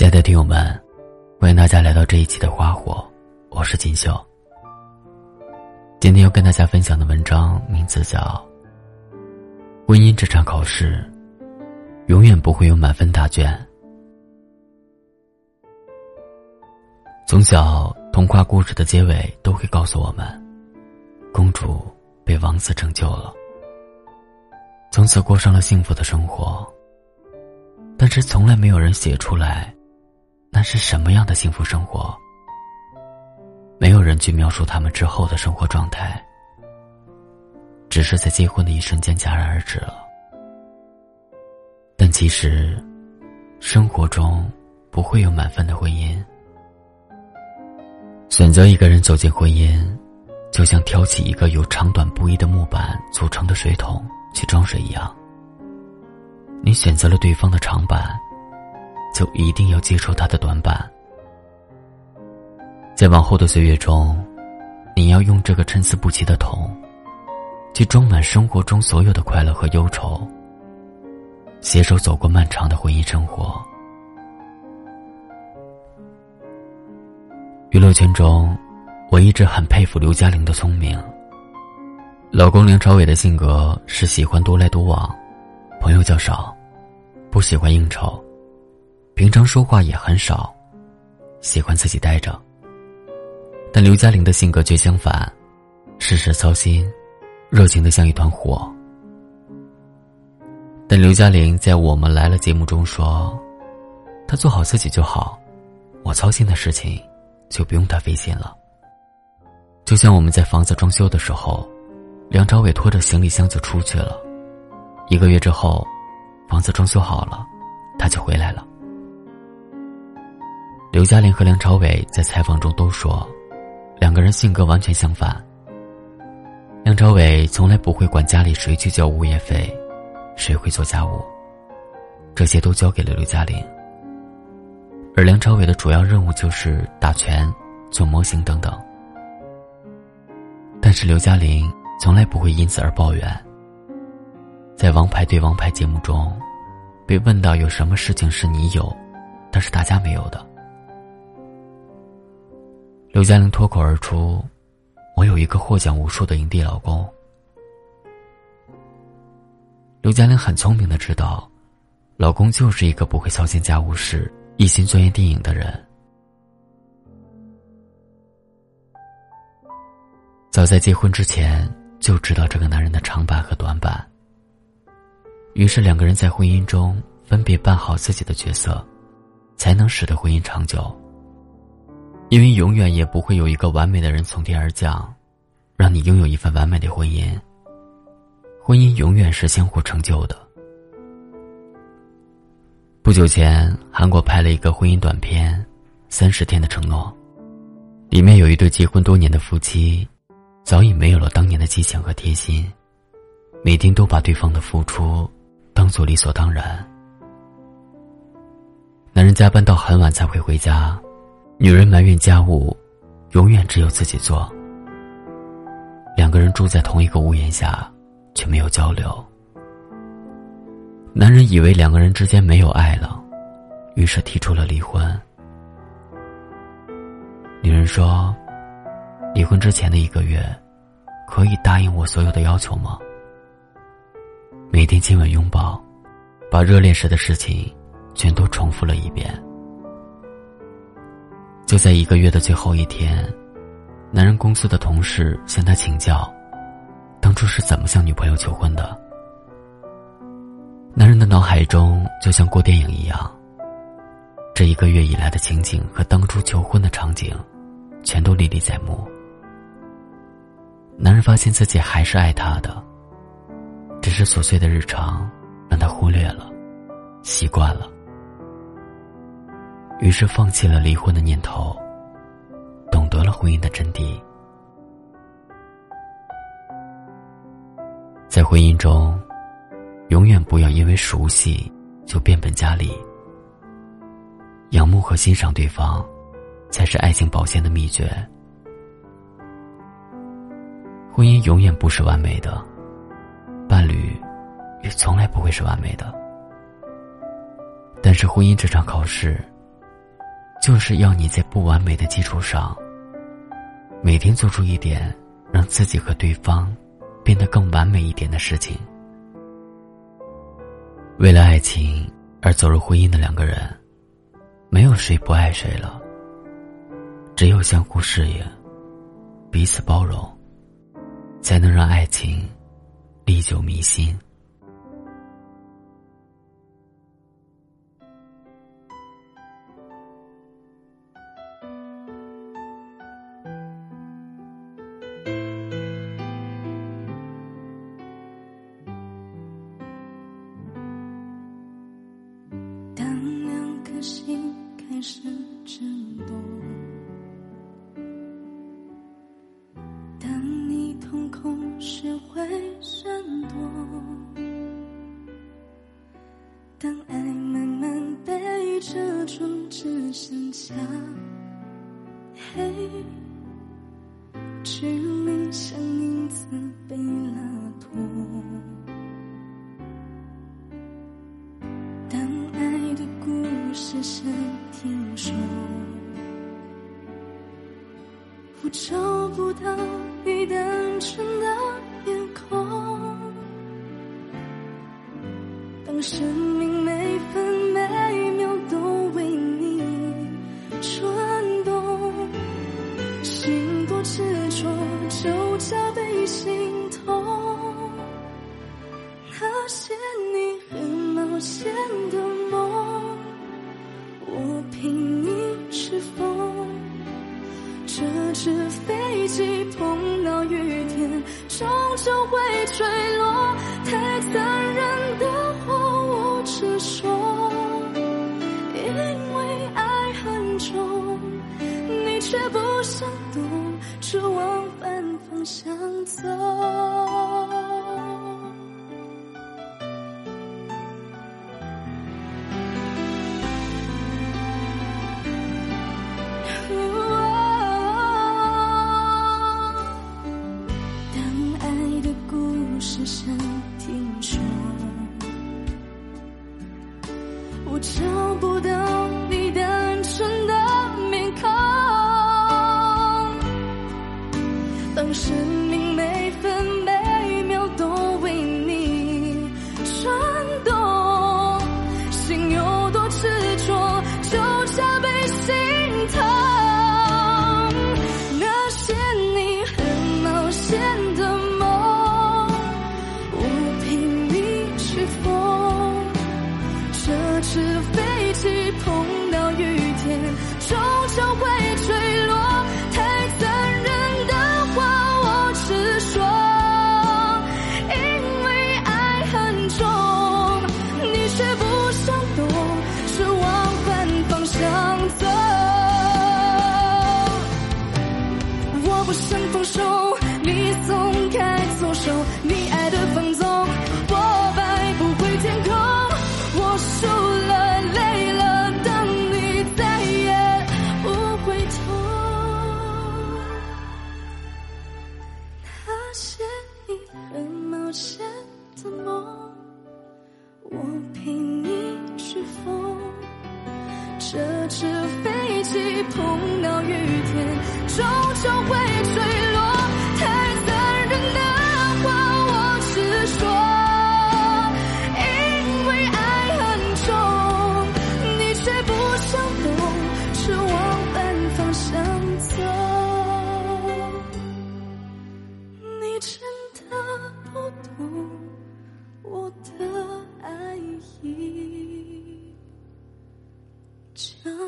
亲爱的听友们，欢迎大家来到这一期的花火，我是锦绣。今天要跟大家分享的文章名字叫《婚姻这场考试，永远不会有满分答卷》。从小，童话故事的结尾都会告诉我们，公主被王子拯救了，从此过上了幸福的生活。但是，从来没有人写出来。那是什么样的幸福生活？没有人去描述他们之后的生活状态，只是在结婚的一瞬间戛然而止了。但其实，生活中不会有满分的婚姻。选择一个人走进婚姻，就像挑起一个由长短不一的木板组成的水桶去装水一样。你选择了对方的长板。就一定要接受他的短板。在往后的岁月中，你要用这个参差不齐的桶，去装满生活中所有的快乐和忧愁，携手走过漫长的婚姻生活。娱乐圈中，我一直很佩服刘嘉玲的聪明。老公梁朝伟的性格是喜欢独来独往，朋友较少，不喜欢应酬。平常说话也很少，喜欢自己待着。但刘嘉玲的性格却相反，事事操心，热情的像一团火。但刘嘉玲在《我们来了》节目中说：“她做好自己就好，我操心的事情就不用她费心了。”就像我们在房子装修的时候，梁朝伟拖着行李箱就出去了，一个月之后，房子装修好了，他就回来了。刘嘉玲和梁朝伟在采访中都说，两个人性格完全相反。梁朝伟从来不会管家里谁去交物业费，谁会做家务，这些都交给了刘嘉玲。而梁朝伟的主要任务就是打拳、做模型等等。但是刘嘉玲从来不会因此而抱怨。在《王牌对王牌》节目中，被问到有什么事情是你有，但是大家没有的。刘嘉玲脱口而出：“我有一个获奖无数的影帝老公。”刘嘉玲很聪明的知道，老公就是一个不会操心家务事、一心钻研电影的人。早在结婚之前就知道这个男人的长板和短板。于是两个人在婚姻中分别扮好自己的角色，才能使得婚姻长久。因为永远也不会有一个完美的人从天而降，让你拥有一份完美的婚姻。婚姻永远是相互成就的。不久前，韩国拍了一个婚姻短片《三十天的承诺》，里面有一对结婚多年的夫妻，早已没有了当年的激情和贴心，每天都把对方的付出当做理所当然。男人加班到很晚才会回家。女人埋怨家务，永远只有自己做。两个人住在同一个屋檐下，却没有交流。男人以为两个人之间没有爱了，于是提出了离婚。女人说：“离婚之前的一个月，可以答应我所有的要求吗？每天亲吻拥抱，把热恋时的事情全都重复了一遍。”就在一个月的最后一天，男人公司的同事向他请教，当初是怎么向女朋友求婚的。男人的脑海中就像过电影一样，这一个月以来的情景和当初求婚的场景，全都历历在目。男人发现自己还是爱她的，只是琐碎的日常让他忽略了，习惯了。于是放弃了离婚的念头，懂得了婚姻的真谛。在婚姻中，永远不要因为熟悉就变本加厉。仰慕和欣赏对方，才是爱情保鲜的秘诀。婚姻永远不是完美的，伴侣也从来不会是完美的。但是婚姻这场考试。就是要你在不完美的基础上，每天做出一点让自己和对方变得更完美一点的事情。为了爱情而走入婚姻的两个人，没有谁不爱谁了。只有相互适应，彼此包容，才能让爱情历久弥新。是震动。当你瞳孔学会闪躲，当爱慢慢被遮住，只剩下黑。距离像影子被拉。找不到你单纯的面孔。当生命每分每秒都为你转动，心多执着就加倍心痛。那些你很冒险的飞机碰到雨天，终究会坠落。太残忍的话，我直说，因为爱很重，你却不想懂，只往反方向走。找不到我不想放手，你松开左手，你爱的放纵，这纸飞机碰到雨天，终究会坠落。的爱意。这。